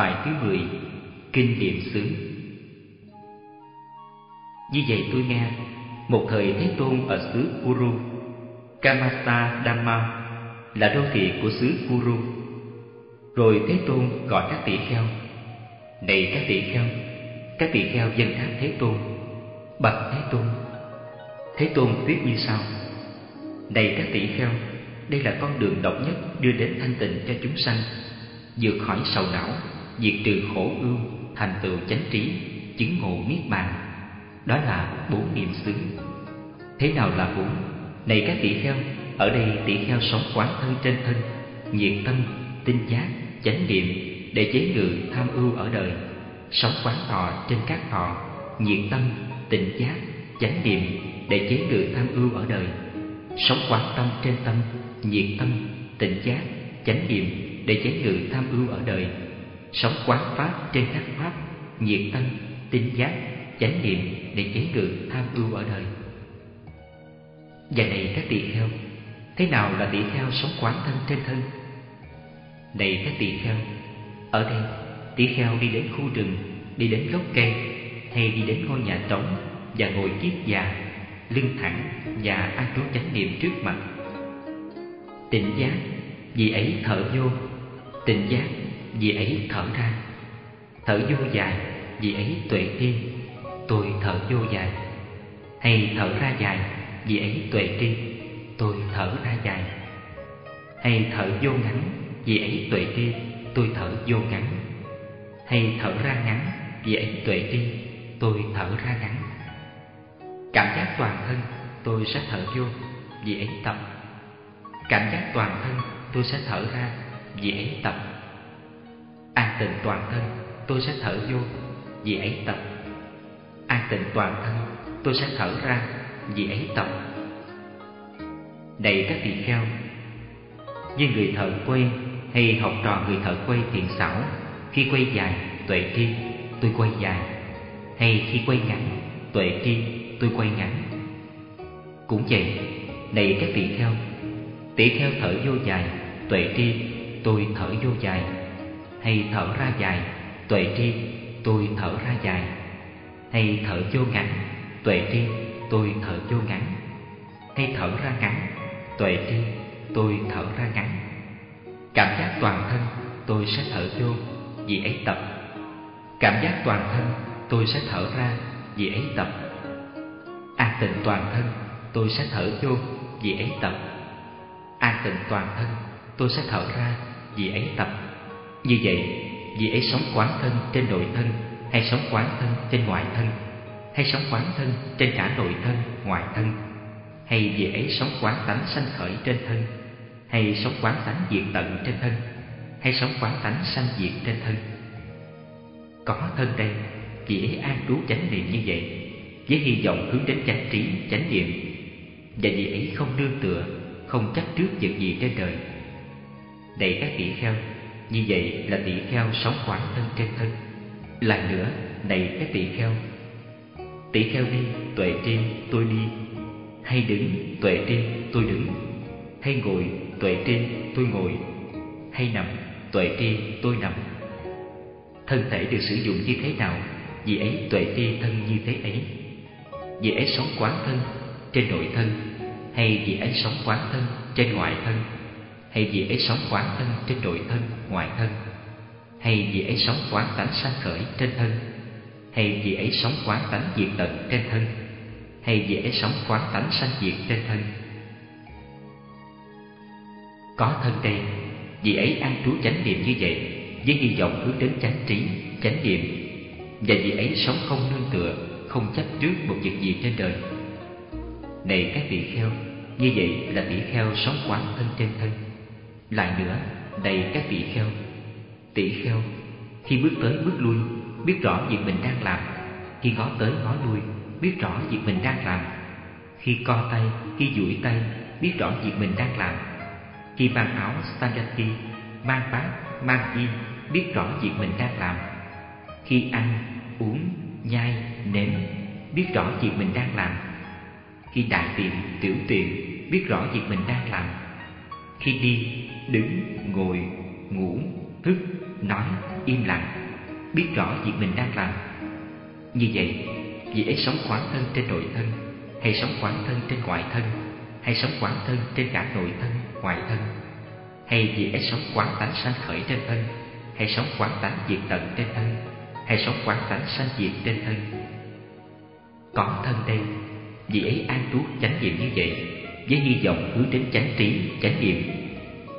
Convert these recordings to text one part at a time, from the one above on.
Bài thứ 10 Kinh Niệm xứ. Như vậy tôi nghe, Một thời Thế Tôn ở xứ Kuru Kamasa Dhamma Là đô thị của xứ Kuru Rồi Thế Tôn gọi các tỷ kheo. Này các tỷ kheo, Các tỷ kheo dân tháp Thế Tôn, Bạch Thế Tôn Thế Tôn thuyết như sau. Này các tỷ kheo, Đây là con đường độc nhất đưa đến thanh tịnh cho chúng sanh, vượt khỏi sầu não diệt trừ khổ ưu thành tựu chánh trí, chứng ngộ niết bàn. Đó là bốn niệm xứ. Thế nào là bốn? Này các tỷ kheo, ở đây tỷ kheo sống quán thân trên thân, nhiệt tâm, tinh giác, chánh niệm để chế ngự tham ưu ở đời. Sống quán thọ trên các thọ nhiệt tâm tịnh giác, chánh niệm để chế ngự tham ưu ở đời. Sống quán tâm trên tâm, nhiệt tâm tịnh giác, chánh niệm để chế ngự tham ưu ở đời sống quán pháp trên các pháp, nhiệt tâm, tinh giác, chánh niệm để chế ngự tham ưu ở đời. Và này các tỳ kheo, thế nào là tỳ kheo sống quán thân trên thân? Này các tỳ kheo, ở đây tỳ kheo đi đến khu rừng, đi đến gốc cây, hay đi đến ngôi nhà trống và ngồi kiết già, lưng thẳng và an trú chánh niệm trước mặt. Tỉnh giác, vì ấy thở vô, tỉnh giác vì ấy thở ra. Thở vô dài, vì ấy tuệ tri Tôi thở vô dài. Hay thở ra dài, vì ấy tuệ tri Tôi thở ra dài. Hay thở vô ngắn, vì ấy tuệ tri Tôi thở vô ngắn. Hay thở ra ngắn, vì ấy tuệ tri Tôi thở ra ngắn. Cảm giác toàn thân, tôi sẽ thở vô, vì ấy tập. Cảm giác toàn thân, tôi sẽ thở ra, vì ấy tập. An tịnh toàn thân, tôi sẽ thở vô. Vì ấy tập. An tịnh toàn thân, tôi sẽ thở ra. Vì ấy tập. Này các tỳ kheo. Như người thợ quay hay học trò người thợ quay thiện xảo, Khi quay dài, tuệ tri, tôi quay dài. Hay khi quay ngắn, tuệ tri, tôi quay ngắn. Cũng vậy Này các tỳ kheo. Tỳ kheo thở vô dài, tuệ tri, tôi thở vô dài hay thở ra dài, tuệ tri, tôi thở ra dài. Hay thở vô ngắn tuệ tri, tôi thở vô ngắn hay thở ra ngắn tuệ tri, tôi thở ra ngắn cảm giác toàn thân, tôi sẽ thở vô, vì ấy tập. Cảm giác toàn thân, tôi sẽ thở ra, vì ấy tập. An tịnh toàn thân, tôi sẽ thở vô, vì ấy tập. An tịnh toàn thân, tôi sẽ thở ra, vì ấy tập. Như vậy, vì ấy sống quán thân trên nội thân Hay sống quán thân trên ngoại thân Hay sống quán thân trên cả nội thân, ngoại thân Hay vì ấy sống quán tánh sanh khởi trên thân Hay sống quán tánh diệt tận trên thân Hay sống quán tánh sanh diệt trên thân. Có thân đây, vì ấy an trú chánh niệm như vậy Với hy vọng hướng đến chánh trí, chánh niệm. Và vì ấy không nương tựa, không chấp trước việc gì trên đời. Đầy các tỷ kheo như vậy là tỷ kheo sống quán thân trên thân. Lại nữa Này các tỷ kheo. Tỷ kheo đi, tuệ tri tôi đi. Hay đứng, tuệ tri tôi đứng. Hay ngồi, tuệ tri tôi ngồi. Hay nằm, tuệ tri tôi nằm. Thân thể được sử dụng như thế nào? Vì ấy, tuệ tri thân như thế ấy. Vì ấy sống quán thân trên nội thân, Hay vì ấy sống quán thân trên ngoại thân? Hay vì ấy sống quán thân trên nội thân, ngoại thân? Hay vì ấy sống quán tánh sanh khởi trên thân? Hay vì ấy sống quán tánh diệt tận trên thân? Hay vì ấy sống quán tánh sanh diệt trên thân? Có thân đây, vì ấy an trú chánh niệm như vậy Với hy vọng hướng đến chánh trí, chánh niệm. Và vì ấy sống không nương tựa, không chấp trước một việc gì trên đời. Này các vị kheo, như vậy là tỷ kheo sống quán thân trên thân lại nữa, đầy các tỷ kheo. Tỷ kheo, khi bước tới bước lui Biết rõ việc mình đang làm. Khi ngó tới ngó lui Biết rõ việc mình đang làm. Khi co tay, khi duỗi tay Biết rõ việc mình đang làm. Khi mang áo sangati Mang bát, mang yên Biết rõ việc mình đang làm. Khi ăn, uống, nhai, nếm Biết rõ việc mình đang làm. Khi đại tiện, tiểu tiện Biết rõ việc mình đang làm. Khi đi, đứng, ngồi, ngủ, thức, nói, im lặng, biết rõ việc mình đang làm. Như vậy, vị ấy sống quán thân trên nội thân, hay sống quán thân trên ngoại thân, hay sống quán thân trên cả nội thân, ngoại thân, hay vị ấy sống quán tánh sanh khởi trên thân, hay sống quán tánh diệt tận trên thân, hay sống quán tánh sanh diệt trên thân. Có thân đây, vị ấy an trú chánh niệm như vậy, với hy vọng hướng đến chánh trí, chánh niệm,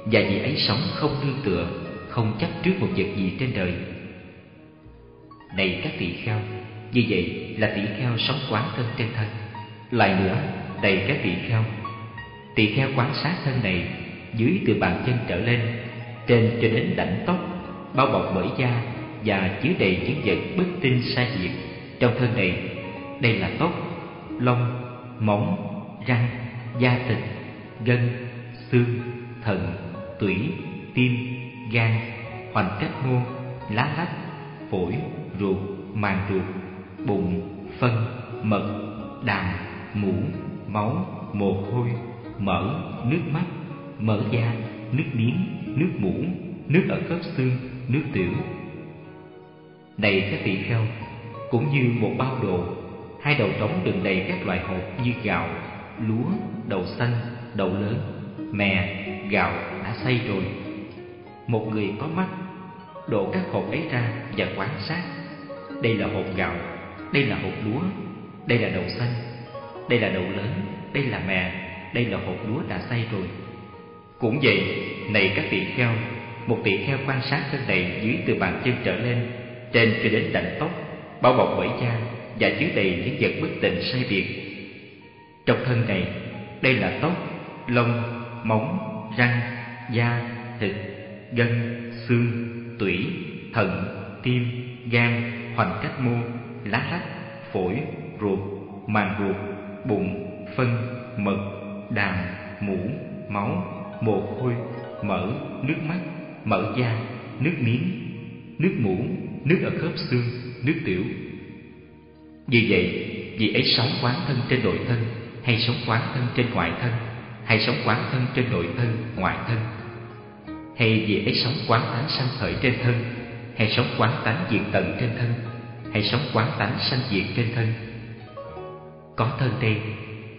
và vì ấy sống không nương tựa, không chấp trước một vật gì trên đời. Này các tỳ kheo, như vậy là tỳ kheo sống quán thân trên thân. Lại nữa, này các tỳ kheo, tỳ kheo quán sát thân này dưới từ bàn chân trở lên, trên cho đến đảnh tóc, bao bọc bởi da và chứa đầy những vật bất tinh sai diệt trong thân này. Đây là tóc, lông, móng, răng, da thịt, gân, xương, thận, tủy, tim, gan, hoành cách mô, lá lách, phổi, ruột, màng ruột, bụng, phân, mật, đàm, mũ, máu, mồ hôi, mỡ, nước mắt, mỡ da, nước miếng, nước mũ, nước ở khớp xương, nước tiểu. đầy các tỳ kheo, cũng như một bao đồ, hai đầu trống đựng đầy các loại hột như gạo, lúa, đậu xanh, đậu lớn, mè, gạo đã xay rồi. Một người có mắt đổ các hột ấy ra và quan sát. Đây là hột gạo, đây là hột lúa, đây là đậu xanh, đây là đậu lớn, đây là mè, đây là hột lúa đã xay rồi. Cũng vậy, này các tỳ kheo, một tỳ kheo quan sát thân này dưới từ bàn chân trở lên, trên cho đến đảnh tóc, bao bọc bởi da và chứa đầy những vật bất tịnh sai biệt. Trong thân này, đây là tóc, lông, móng, răng, da, thịt, gân, xương, tủy, thận, tim, gan, hoành cách mô, lá lách, phổi, ruột, màng ruột, bụng, phân, mật, đàm, mũ, máu, mồ hôi, mỡ, nước mắt, mỡ da, nước miếng, nước mũ, nước ở khớp xương, nước tiểu. Vì vậy, vì ấy sống quán thân trên nội thân hay sống quán thân trên ngoại thân hay sống quán thân trên nội thân, ngoại thân? Hay vì ấy sống quán tánh sanh khởi trên thân hay sống quán tánh diệt tận trên thân hay sống quán tánh sanh diệt trên thân? Có thân đây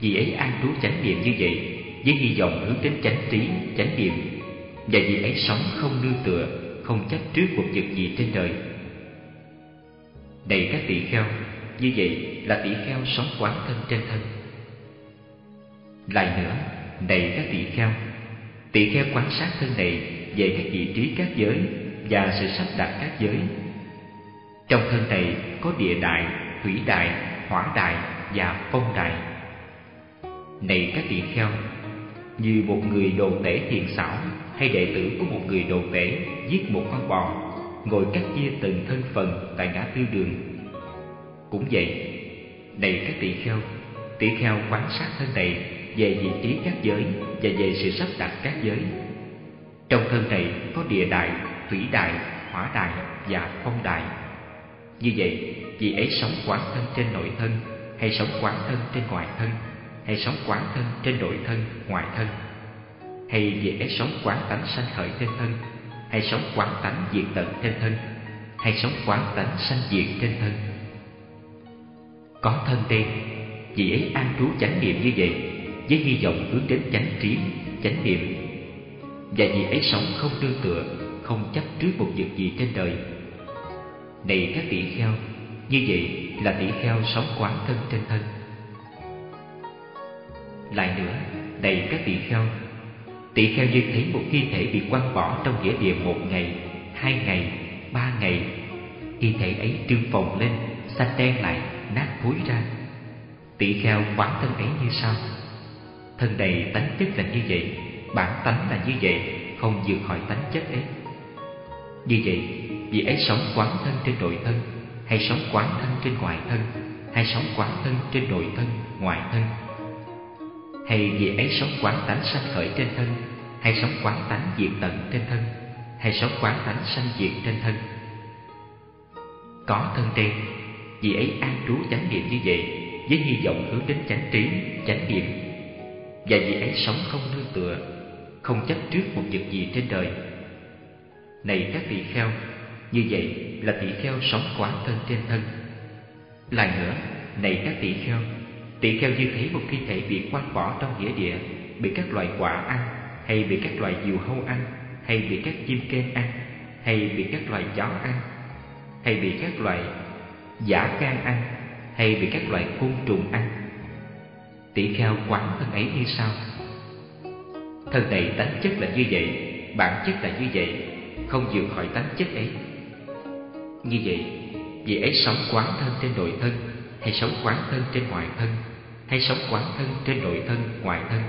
vì ấy an trú chánh niệm như vậy với hy vọng hướng đến chánh trí chánh niệm và vì ấy sống không nương tựa không chấp trước một vật gì trên đời. Đầy các tỷ kheo như vậy là tỷ kheo sống quán thân trên thân. Lại nữa này các tỷ kheo. Tỷ kheo quan sát thân này về các vị trí các giới và sự sắp đặt các giới. Trong thân này có địa đại thủy đại hỏa đại và phong đại này các tỷ kheo, như một người đồ tể thiền xảo hay đệ tử của một người đồ tể giết một con bò, ngồi cắt chia từng thân phần tại ngã tư đường. Cũng vậy, này các tỷ kheo tỷ kheo quan sát thân này về vị trí các giới và về sự sắp đặt các giới. Trong thân này có địa đại, thủy đại, hỏa đại và phong đại. Như vậy, vị ấy sống quán thân trên nội thân, hay sống quán thân trên ngoài thân, hay sống quán thân trên nội thân, ngoại thân, hay vị ấy sống quán tánh sanh khởi trên thân, hay sống quán tánh diệt tận trên thân, hay sống quán tánh sanh diệt trên thân. Có thân tiên, vị ấy an trú chánh niệm như vậy với hy vọng hướng đến chánh trí, chánh niệm. Và vì ấy sống không nương tựa, không chấp trước một việc gì trên đời. Này các tỷ kheo, như vậy là tỷ kheo sống quán thân trên thân. Lại nữa, này các tỷ kheo, tỷ kheo như thấy một thi thể bị quăng bỏ trong nghĩa địa một ngày, hai ngày, ba ngày, thi thể ấy trương phồng lên, xanh đen lại, nát thối ra. Tỷ kheo quán thân ấy như sau Thân đầy tánh chất là như vậy Bản tánh là như vậy Không vượt khỏi tánh chất ấy. Như vậy Vì ấy sống quán thân trên nội thân Hay sống quán thân trên ngoại thân Hay sống quán thân trên nội thân Ngoại thân. Hay vì ấy sống quán tánh sanh khởi trên thân Hay sống quán tánh diệt tận trên thân Hay sống quán tánh sanh diệt trên thân. Có thân trên Vì ấy an trú chánh niệm như vậy Với hy vọng hướng đến chánh trí, chánh niệm và vì ấy sống không nương tựa, Không chấp trước một vật gì trên đời. Này các tỳ kheo, Như vậy là tỳ kheo sống quá thân trên thân. Lại nữa, Này các tỳ kheo Tỳ kheo như thấy một thi thể bị quăng bỏ trong nghĩa địa, Bị các loài quả ăn, Hay bị các loài diều hâu ăn, Hay bị các chim kên ăn, Hay bị các loài chó ăn, Hay bị các loài giả can ăn, Hay bị các loài côn trùng ăn. Tỷ kheo quán thân ấy như sau. Thân này tánh chất là như vậy, Bản chất là như vậy, Không vượt khỏi tánh chất ấy. Như vậy, Vì ấy sống quán thân trên nội thân, Hay sống quán thân trên ngoại thân, Hay sống quán thân trên nội thân ngoại thân.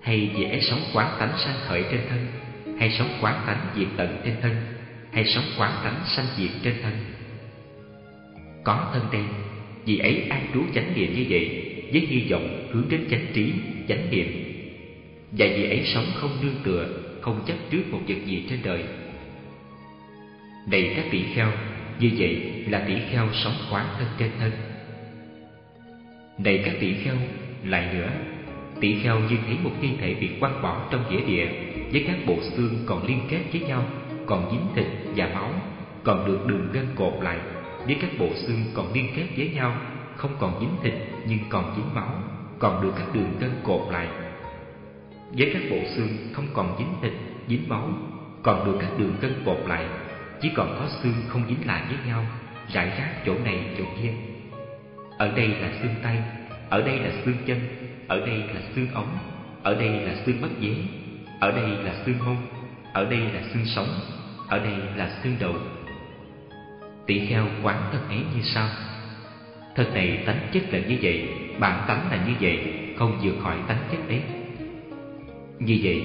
Hay vì ấy sống quán tánh sanh khởi trên thân, Hay sống quán tánh diệt tận trên thân, Hay sống quán tánh sanh diệt trên thân. Có thân đây, Vì ấy an trú chánh niệm như vậy với hy vọng hướng đến chánh trí, chánh niệm. Và vì ấy sống không nương tựa Không chấp trước một vật gì trên đời. Này các tỷ kheo Như vậy là tỷ kheo sống khoáng thân trên thân. Này các tỷ kheo Lại nữa Tỷ kheo như thấy một thi thể bị quăng bỏ trong nghĩa địa Với các bộ xương còn liên kết với nhau Còn dính thịt và máu Còn được đường gân cột lại Với các bộ xương còn liên kết với nhau. Không còn dính thịt nhưng còn dính máu Còn được các đường gân cột lại. Với các bộ xương không còn dính thịt, dính máu Còn được các đường gân cột lại Chỉ còn có xương không dính lại với nhau Rải rác chỗ này chỗ kia. Ở đây là xương tay Ở đây là xương chân ở đây là xương ống, ở đây là xương mắt dế, ở đây là xương mông, ở đây là xương sống, ở đây là xương đầu. Tỷ kheo quán thân ấy như sau: Thân này tánh chất là như vậy, bản tánh là như vậy, không vượt khỏi tánh chất ấy. Như vậy,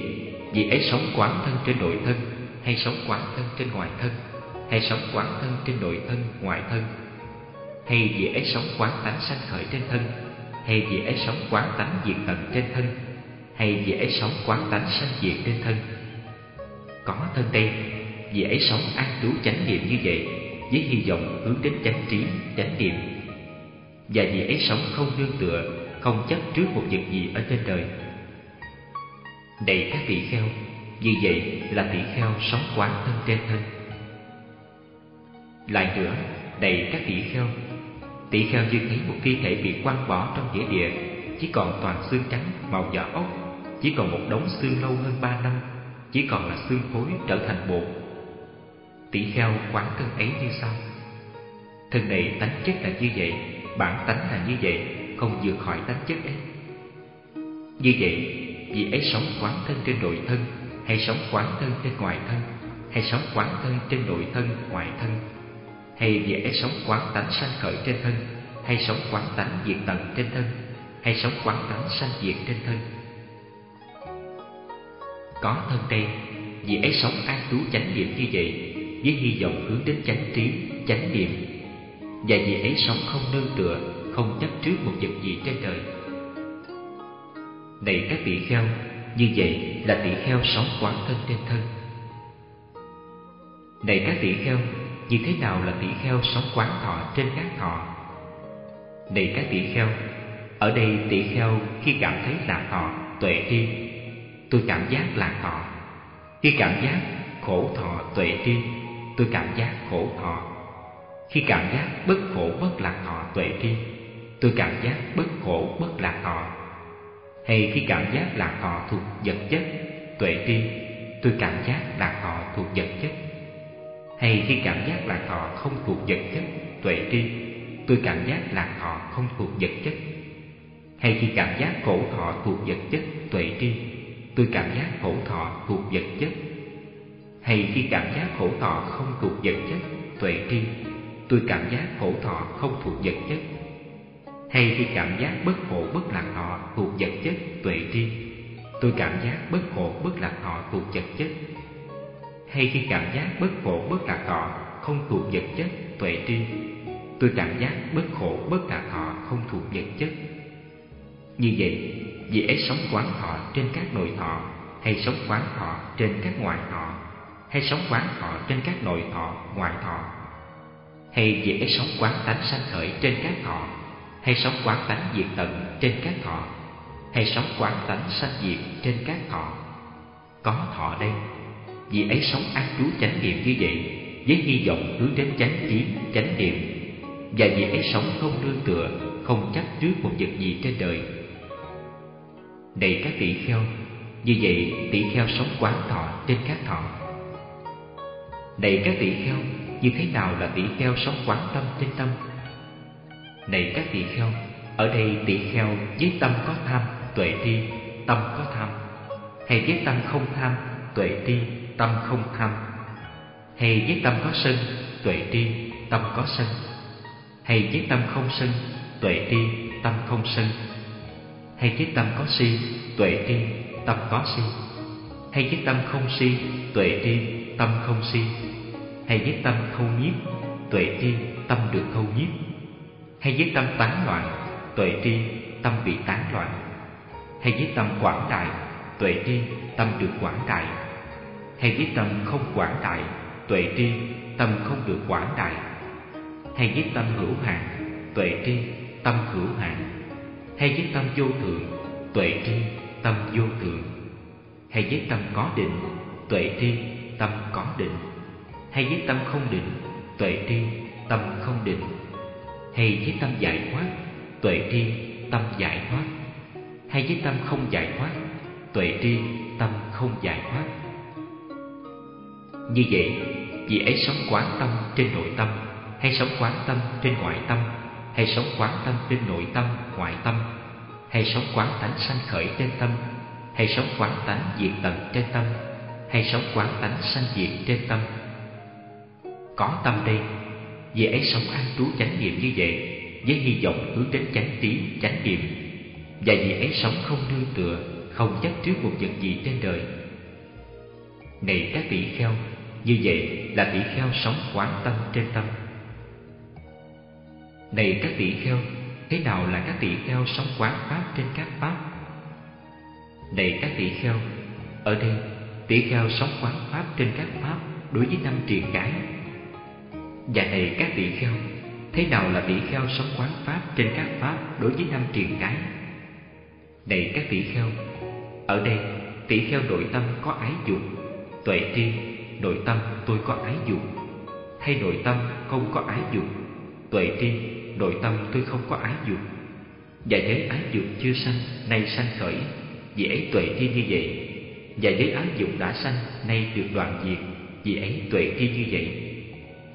vì ấy sống quán thân trên nội thân, hay sống quán thân trên ngoài thân, hay sống quán thân trên nội thân, ngoại thân, hay vì ấy sống quán tánh sanh khởi trên thân, hay vì ấy sống quán tánh diệt tận trên thân hay vì ấy sống quán tánh sanh diệt trên thân. Có thân đây vì ấy sống an trú chánh niệm như vậy với hy vọng hướng đến chánh trí chánh niệm và vì ấy sống không nương tựa, không chấp trước một vật gì ở trên đời. Này các tỷ kheo, vì vậy là tỷ kheo sống quán thân trên thân. Lại nữa này các tỷ kheo Tỷ kheo như thấy một thi thể bị quăng bỏ trong nghĩa địa, Chỉ còn toàn xương trắng màu vỏ ốc, Chỉ còn một đống xương lâu hơn ba năm, Chỉ còn là xương khối trở thành bột. Tỷ kheo quán thân ấy như sau. Thân này tánh chất là như vậy Bản tánh là như vậy, Không vượt khỏi tánh chất ấy. Như vậy, Vì ấy sống quán thân trên nội thân, Hay sống quán thân trên ngoài thân, Hay sống quán thân trên nội thân ngoại thân, hay vì ấy sống quán tánh sanh khởi trên thân, hay sống quán tánh diệt tận trên thân, hay sống quán tánh sanh diệt trên thân. Có thân đây, vì ấy sống an trú chánh niệm như vậy, với hy vọng hướng đến chánh trí, chánh niệm và vì ấy sống không nương tựa, không chấp trước một vật gì trên đời. Này các tỷ kheo, như vậy là tỷ kheo sống quán thân trên thân. Này các tỷ kheo, như thế nào là tỷ kheo sống quán thọ trên các thọ? Này các tỷ kheo, ở đây tỷ kheo khi cảm thấy lạc thọ, tuệ tri, tôi cảm giác lạc thọ. Khi cảm giác khổ thọ, tuệ tri, tôi cảm giác khổ thọ khi cảm giác bất khổ bất lạc thọ tuệ tri tôi cảm giác bất khổ bất lạc thọ. Hay khi cảm giác lạc thọ thuộc vật chất, tuệ tri tôi cảm giác lạc thọ thuộc vật chất. Hay khi cảm giác lạc thọ không thuộc vật chất, tuệ tri tôi cảm giác lạc thọ không thuộc vật chất. Hay khi cảm giác khổ thọ thuộc vật chất, tuệ tri tôi cảm giác khổ thọ thuộc vật chất. Hay khi cảm giác khổ thọ không thuộc vật chất, tuệ tri tôi cảm giác khổ thọ không thuộc vật chất. Hay khi cảm giác bất khổ bất lạc thọ thuộc vật chất, tuệ tri. Tôi cảm giác bất khổ bất lạc thọ thuộc vật chất. Hay khi cảm giác bất khổ bất lạc thọ không thuộc vật chất, tuệ tri. Tôi cảm giác bất khổ bất lạc thọ không thuộc vật chất. Như vậy dễ sống quán thọ trên các nội thọ, hay sống quán thọ trên các ngoại thọ, hay sống quán thọ trên các nội thọ, ngoại thọ hay vì ấy sống quán tánh sanh khởi trên các thọ hay sống quán tánh diệt tận trên các thọ hay sống quán tánh sanh diệt trên các thọ có thọ đây. Vì ấy sống an trú chánh niệm như vậy Với hy vọng hướng đến chánh kiến, chánh niệm. Và vì ấy sống không nương tựa Không chấp trước một vật gì trên đời. Đầy các tỷ kheo Như vậy tỷ kheo sống quán thọ trên các thọ. Đầy các tỷ kheo như thế nào là tỷ kheo sống quán tâm trên tâm? Này các tỷ kheo Ở đây tỷ kheo với tâm có tham, tuệ tri Tâm có tham. Hay với tâm không tham, tuệ tri tâm không tham. Hay với tâm có sân tuệ tri tâm có sân. Hay với tâm không sân tuệ tri tâm không sân. Hay với tâm có si tuệ tri tâm có si. Hay với tâm không si tuệ tri tâm không si hay với tâm thâu nhiếp, tuệ tri tâm được thâu nhiếp. Hay với tâm tán loạn, tuệ tri tâm bị tán loạn. Hay với tâm quảng đại, tuệ tri tâm được quảng đại. Hay với tâm không quảng đại, tuệ tri tâm không được quảng đại. Hay với tâm hữu hạn, tuệ tri tâm hữu hạn. Hay với tâm vô thượng tuệ tri tâm vô thượng hay với tâm có định, tuệ tri tâm có định hay với tâm không định tuệ tri tâm không định hay với tâm giải thoát tuệ tri tâm giải thoát hay với tâm không giải thoát tuệ tri tâm không giải thoát như vậy, vì ấy sống quán tâm trên nội tâm, hay sống quán tâm trên ngoại tâm, hay sống quán tâm trên nội tâm, ngoại tâm, hay sống quán tánh sanh khởi trên tâm, hay sống quán tánh diệt tận trên tâm, hay sống quán tánh sanh diệt trên tâm. Có tâm đây, vì ấy sống an trú chánh niệm như vậy, với hy vọng hướng đến chánh trí, chánh niệm, và vì ấy sống không nương tựa, không chấp trước một vật gì trên đời. Này các tỷ kheo, như vậy là tỷ kheo sống quán tâm trên tâm. Này các tỷ kheo Thế nào là các tỷ kheo sống quán pháp trên các pháp? Này các tỷ kheo Ở đây tỷ kheo sống quán pháp trên các pháp Đối với năm triền cái. Và này các tỷ kheo, Thế nào là tỷ kheo sống quán pháp trên các pháp Đối với năm triền cái? Này các tỷ kheo, Ở đây tỷ kheo nội tâm có ái dục, Tuệ tri, nội tâm tôi có ái dục. Hay nội tâm không có ái dục, tuệ tri, nội tâm tôi không có ái dục. Và giới ái dục chưa sanh, nay sanh khởi vì ấy tuệ tri như vậy. Và giới ái dục đã sanh, nay được đoạn diệt vì ấy tuệ tri như vậy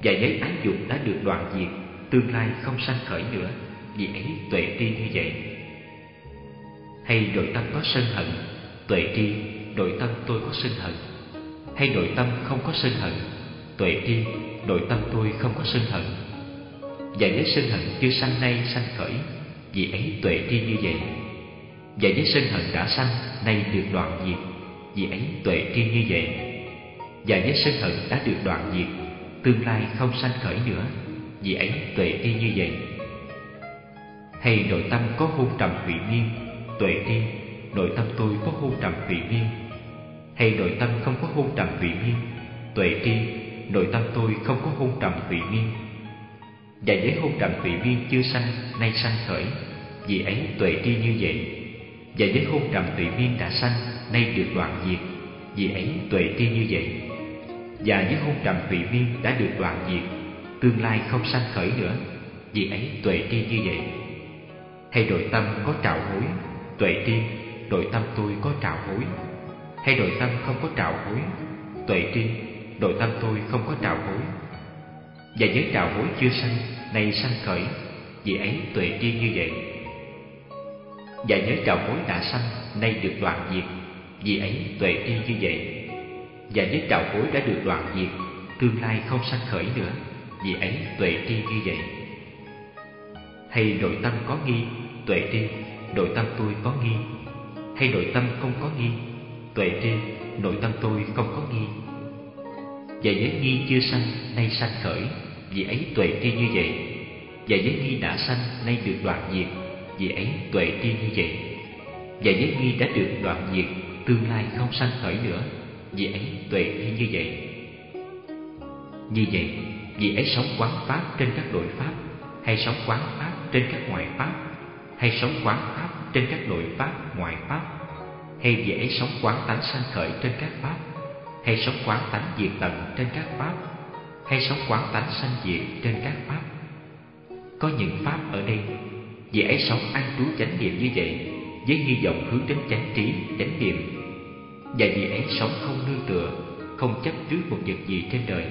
và giấy ái dục đã được đoạn diệt, tương lai không sanh khởi nữa, vì ấy tuệ tri như vậy. Hay nội tâm có sân hận, tuệ tri, nội tâm tôi có sân hận. Hay nội tâm không có sân hận, tuệ tri, nội tâm tôi không có sân hận. Và với sân hận chưa sanh nay sanh khởi, vì ấy tuệ tri như vậy. Và với sân hận đã sanh, nay được đoạn diệt, vì ấy tuệ tri như vậy. Và với sân hận đã được đoạn diệt tương lai không sanh khởi nữa, vì ấy tuệ tri như vậy. Hay nội tâm có hôn trầm hủy miên tuệ tri nội tâm tôi có hôn trầm hủy miên hay nội tâm không có hôn trầm vị miên tuệ tri nội tâm tôi không có hôn trầm vị miên và với hôn trầm vị miên chưa sanh, nay sanh khởi, vì ấy tuệ tri như vậy. Và với hôn trầm vị miên đã sanh, nay được đoạn diệt, vì ấy tuệ tri như vậy và những hôn trầm vị miên đã được đoạn diệt, tương lai không sanh khởi nữa. Vì ấy, tuệ tri như vậy. Hay đội tâm có trạo hối? Tuệ tri, đội tâm tôi có trạo hối. Hay đội tâm không có trạo hối? Tuệ tri, đội tâm tôi không có trạo hối. Và giới trạo hối chưa sanh, nay sanh khởi. Vì ấy, tuệ tri như vậy. Và nhớ trạo hối đã sanh, nay được đoạn diệt. Vì ấy, tuệ tri như vậy và nhất trạo hối đã được đoạn diệt. Tương lai không sanh khởi nữa, vì ấy tuệ tri như vậy. Hay nội tâm có nghi, tuệ tri, nội tâm tôi có nghi. Hay nội tâm không có nghi, tuệ tri, nội tâm tôi không có nghi. Và giới nghi chưa sanh, nay sanh khởi, vì ấy tuệ tri như vậy. Và giới nghi đã sanh, nay được đoạn diệt, vì ấy tuệ tri như vậy. Và giới nghi đã được đoạn diệt, tương lai không sanh khởi nữa vì ấy tuệ tri như vậy? Như vậy, vì ấy sống quán pháp trên các nội pháp, hay sống quán pháp trên các ngoại pháp, hay sống quán pháp trên các nội pháp ngoại pháp, hay vì ấy sống quán tánh sanh khởi trên các pháp, hay sống quán tánh diệt tận trên các pháp, hay sống quán tánh sanh diệt trên các pháp? Có những pháp ở đây, vì ấy sống an trú chánh niệm như vậy, với hy vọng hướng đến chánh trí, chánh niệm và vì ấy sống không nương tựa, không chấp trước một vật gì trên đời.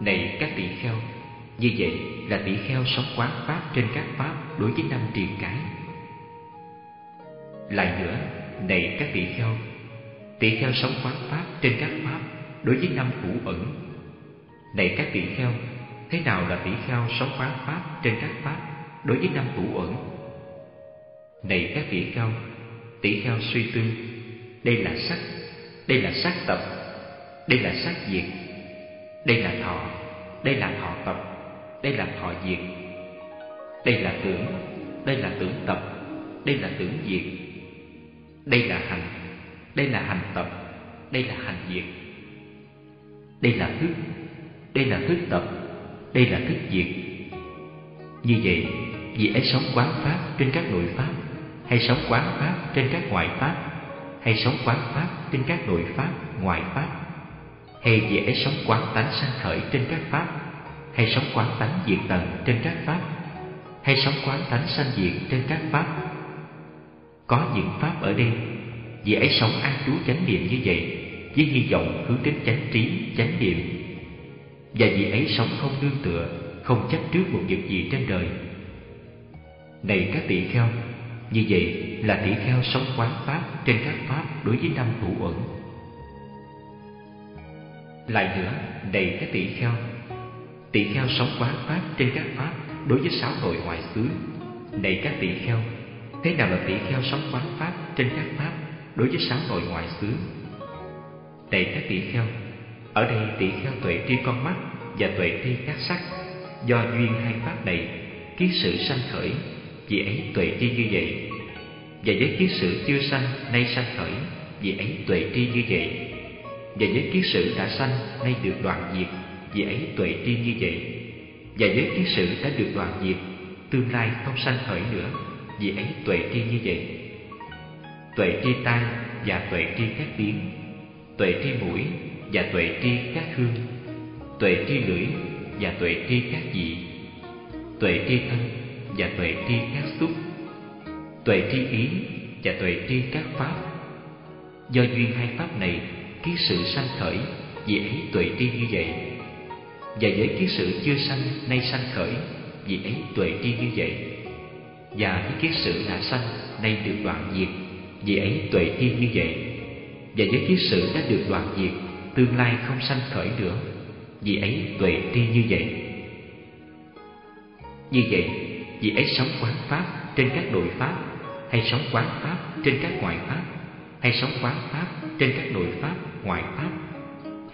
Này các tỷ kheo, như vậy là tỷ kheo sống quán pháp trên các pháp đối với năm triền cái. Lại nữa, này các tỷ kheo tỷ kheo sống quán pháp trên các pháp đối với năm hữu ẩn. Này các tỷ kheo, thế nào là tỷ kheo sống quán pháp trên các pháp đối với năm hữu ẩn? Này các tỷ kheo tỷ kheo suy tư đây là sắc đây là sắc tập đây là sắc diệt đây là thọ đây là thọ tập đây là thọ diệt đây là tưởng đây là tưởng tập đây là tưởng diệt đây là hành đây là hành tập đây là hành diệt đây là thức đây là thức tập đây là thức diệt như vậy vì ấy sống quán pháp trên các nội pháp hay sống quán pháp trên các ngoại pháp hay sống quán pháp trên các nội pháp ngoại pháp? Hay dễ sống quán tánh sanh khởi trên các pháp? Hay sống quán tánh diệt tận trên các pháp? Hay sống quán tánh sanh diệt trên các pháp? Có những pháp ở đây vì ấy sống an trú chánh niệm như vậy, với hy vọng hướng đến chánh trí, chánh niệm. Và vì ấy sống không nương tựa, không chấp trước một việc gì trên đời. Này các tỳ kheo như vậy là tỷ kheo sống quán pháp trên các pháp đối với năm thủ ẩn lại nữa, đầy các tỷ kheo tỷ kheo sống quán pháp trên các pháp đối với sáu nội ngoại xứ. Đầy các tỷ kheo, thế nào là tỷ kheo sống quán pháp trên các pháp đối với sáu nội ngoại xứ? Đầy các tỷ kheo, ở đây tỷ kheo tuệ tri con mắt và tuệ tri các sắc do duyên hai pháp này kiết sự sanh khởi vì ấy tuệ tri như vậy và với kiết sự chưa sanh nay sanh khởi vì ấy tuệ tri như vậy và với kiết sự đã sanh nay được đoạn diệt vì ấy tuệ tri như vậy và với kiết sự đã được đoạn diệt tương lai không sanh khởi nữa vì ấy tuệ tri như vậy tuệ tri tai và tuệ tri các tiếng tuệ tri mũi và tuệ tri các hương tuệ tri lưỡi và tuệ tri các vị tuệ tri thân và tuệ tri các xúc. Tuệ tri ý và tuệ tri các pháp. Do duyên hai pháp này, ký sự sanh khởi, vì ấy tuệ tri như vậy. Và với ký sự chưa sanh, nay sanh khởi, vì ấy tuệ tri như vậy. Và với ký sự đã sanh, nay được đoạn diệt, vì ấy tuệ tri như vậy. Và với ký sự đã được đoạn diệt, tương lai không sanh khởi nữa, vì ấy tuệ tri như vậy. Như vậy vì ấy sống quán pháp trên các nội pháp, hay sống quán pháp trên các ngoại pháp, hay sống quán pháp trên các nội pháp ngoại pháp,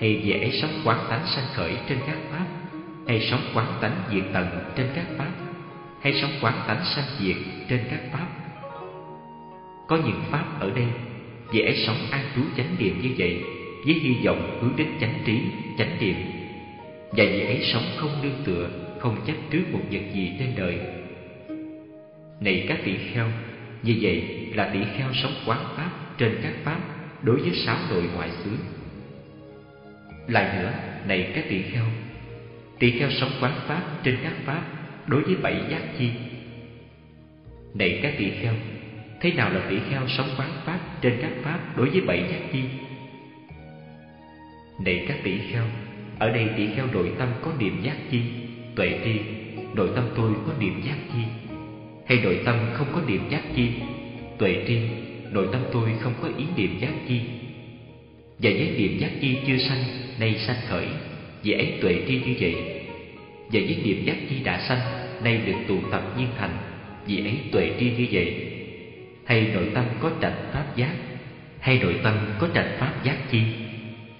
hay vì ấy sống quán tánh sanh khởi trên các pháp, hay sống quán tánh diệt tận trên các pháp, hay sống quán tánh sanh diệt trên các pháp. Có những pháp ở đây, vì ấy sống an trú chánh niệm như vậy, với hy vọng hướng đến chánh trí, chánh niệm. Và vì ấy sống không nương tựa, không chấp trước một vật gì trên đời này các tỷ kheo như vậy là tỷ kheo sống quán pháp trên các pháp đối với sáu nội ngoại xứ. Lại nữa, này các tỷ kheo tỷ kheo sống quán pháp trên các pháp đối với bảy giác chi. Này các tỷ kheo, thế nào là tỷ kheo sống quán pháp trên các pháp đối với bảy giác chi? Này các tỷ kheo, ở đây tỷ kheo nội tâm có niệm giác chi, tuệ tri, nội tâm tôi có niệm giác chi hay nội tâm không có niệm giác chi? Tuệ tri, nội tâm tôi không có ý niệm giác chi. Và với niệm giác chi chưa sanh, nay sanh khởi, vì ấy tuệ tri như vậy. Và với niệm giác chi đã sanh, nay được tụ tập nhiên thành, vì ấy tuệ tri như vậy. Hay nội tâm có trạch pháp giác? Hay nội tâm có trạch pháp giác chi?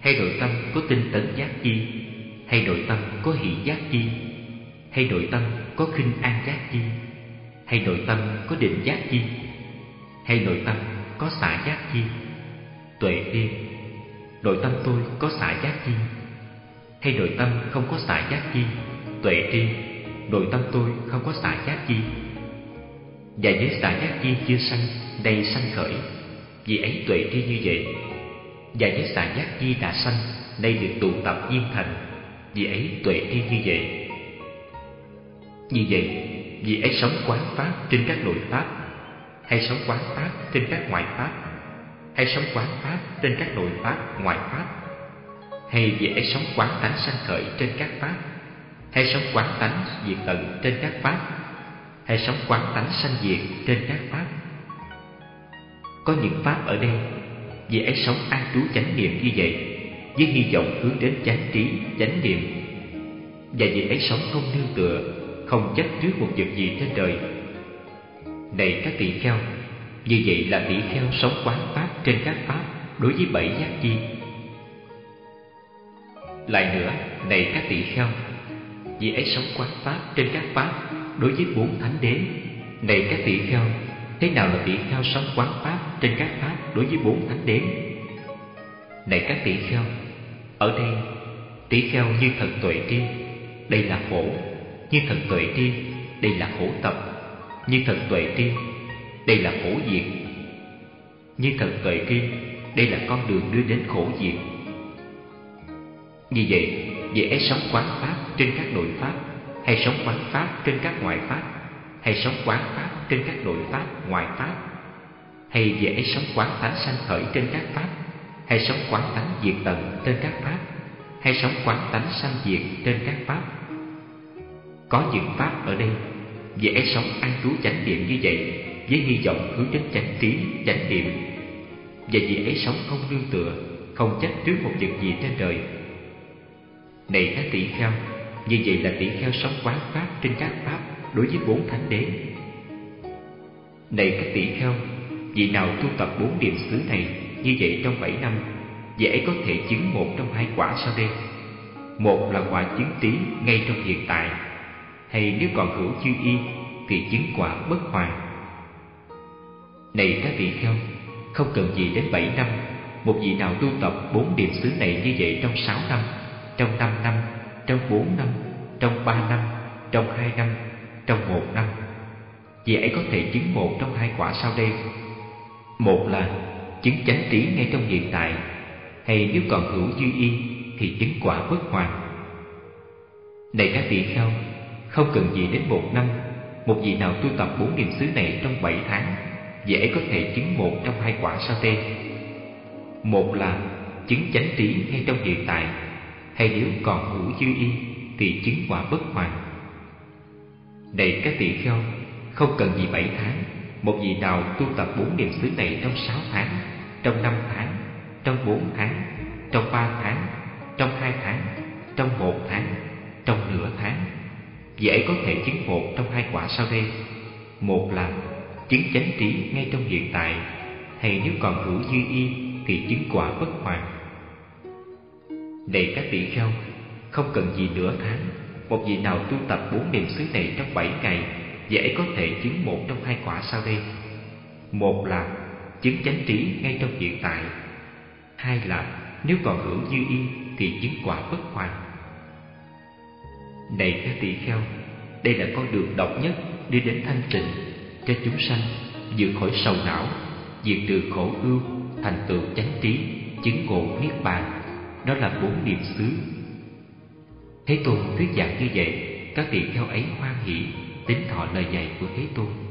Hay nội tâm có tinh tấn giác chi? Hay nội tâm có hỷ giác chi? Hay nội tâm có khinh an giác chi? Hay nội tâm có định giác chi? Hay nội tâm có xả giác chi? Tuệ đi, nội tâm tôi có xả giác chi? Hay nội tâm không có xả giác chi? Tuệ tri nội tâm tôi không có xả giác chi? Và với xả giác chi chưa sanh đây sanh khởi, vì ấy tuệ tri như vậy. Và với xả giác chi đã sanh, nay được tụ tập viên thành, vì ấy tuệ tri như vậy. Như vậy vì ấy sống quán pháp trên các nội pháp, hay sống quán pháp trên các ngoại pháp, hay sống quán pháp trên các nội pháp ngoại pháp, hay vì ấy sống quán tánh sanh khởi trên các pháp, hay sống quán tánh diệt tận trên các pháp, hay sống quán tánh sanh diệt trên các pháp. Có những pháp ở đây, vì ấy sống an trú chánh niệm như vậy, với hy vọng hướng đến chánh trí, chánh niệm, và vì ấy sống không nương tựa không chấp trước một việc gì trên đời. Này các tỳ kheo, như vậy là tỳ kheo sống quán pháp trên các pháp đối với bảy giác chi. Lại nữa, này các tỳ kheo, vì ấy sống quán pháp trên các pháp đối với bốn thánh đế, này các tỳ kheo, thế nào là tỳ kheo sống quán pháp trên các pháp đối với bốn thánh đế? Này các tỳ kheo, ở đây, tỳ kheo như thần tuệ tri, đây là khổ như thần tuệ tri, đây là khổ tập. Như thần tuệ tri, đây là khổ diệt. Như thần tuệ tri, đây là con đường đưa đến khổ diệt. Như vậy dễ sống quán pháp trên các nội pháp, hay sống quán pháp trên các ngoại pháp, hay sống quán pháp trên các nội pháp, ngoại pháp, hay dễ sống quán tánh sanh khởi trên các pháp, hay sống quán tánh diệt tận trên các pháp, hay sống quán tánh sanh diệt trên các pháp có những pháp ở đây. Vì ấy sống an trú chánh niệm như vậy, với hy vọng hướng đến chánh trí, chánh niệm. Và vì ấy sống không nương tựa, không chấp trước một việc gì trên đời. Này các tỷ kheo, như vậy là tỷ kheo sống quán pháp trên các pháp đối với bốn thánh đế. Này các tỷ kheo, vị nào tu tập bốn niệm xứ này như vậy trong bảy năm, dễ có thể chứng một trong hai quả sau đây. Một là quả chứng trí ngay trong hiện tại hay nếu còn hữu chư y, thì chứng quả bất hoàn này các vị kheo, không cần gì đến bảy năm, một vị nào tu tập bốn điểm xứ này như vậy trong sáu năm, trong năm năm, trong bốn năm, trong ba năm, trong hai năm, trong một năm. Vị ấy có thể chứng một trong hai quả sau đây. Một là chứng chánh trí ngay trong hiện tại, hay nếu còn hữu dư y, thì chứng quả bất hoàn này các vị kheo không cần gì đến một năm, Một vị nào tu tập bốn niệm xứ này trong bảy tháng, Dễ có thể chứng một trong hai quả sau đây Một là chứng chánh trí ngay trong hiện tại, Hay nếu còn hữu dư y Thì chứng quả bất hoàn. Này các tỷ kheo, Không cần gì bảy tháng, Một vị nào tu tập bốn niệm xứ này trong sáu tháng, Trong năm tháng, Trong bốn tháng, Trong ba tháng, Trong hai tháng, Trong một tháng, Trong nửa Dễ có thể chứng một trong hai quả sau đây. Một là, chứng chánh trí ngay trong hiện tại, Hay nếu còn hữu dư y thì chứng quả bất hoàn. Này các tỷ kheo, Không cần gì nửa tháng, Một vị nào tu tập bốn niệm xứ này trong bảy ngày Dễ có thể chứng một trong hai quả sau đây. Một là, chứng chánh trí ngay trong hiện tại. Hai là, nếu còn hữu dư y thì chứng quả bất hoàn này các tỳ kheo, Đây là con đường độc nhất Đi đến thanh tịnh Cho chúng sanh vượt khỏi sầu não, Diệt trừ khổ ưu Thành tựu chánh trí, Chứng ngộ niết bàn. Đó là bốn niệm xứ. Thế Tôn thuyết giảng như vậy, Các tỳ kheo ấy hoan hỷ, Tính thọ lời dạy của Thế Tôn.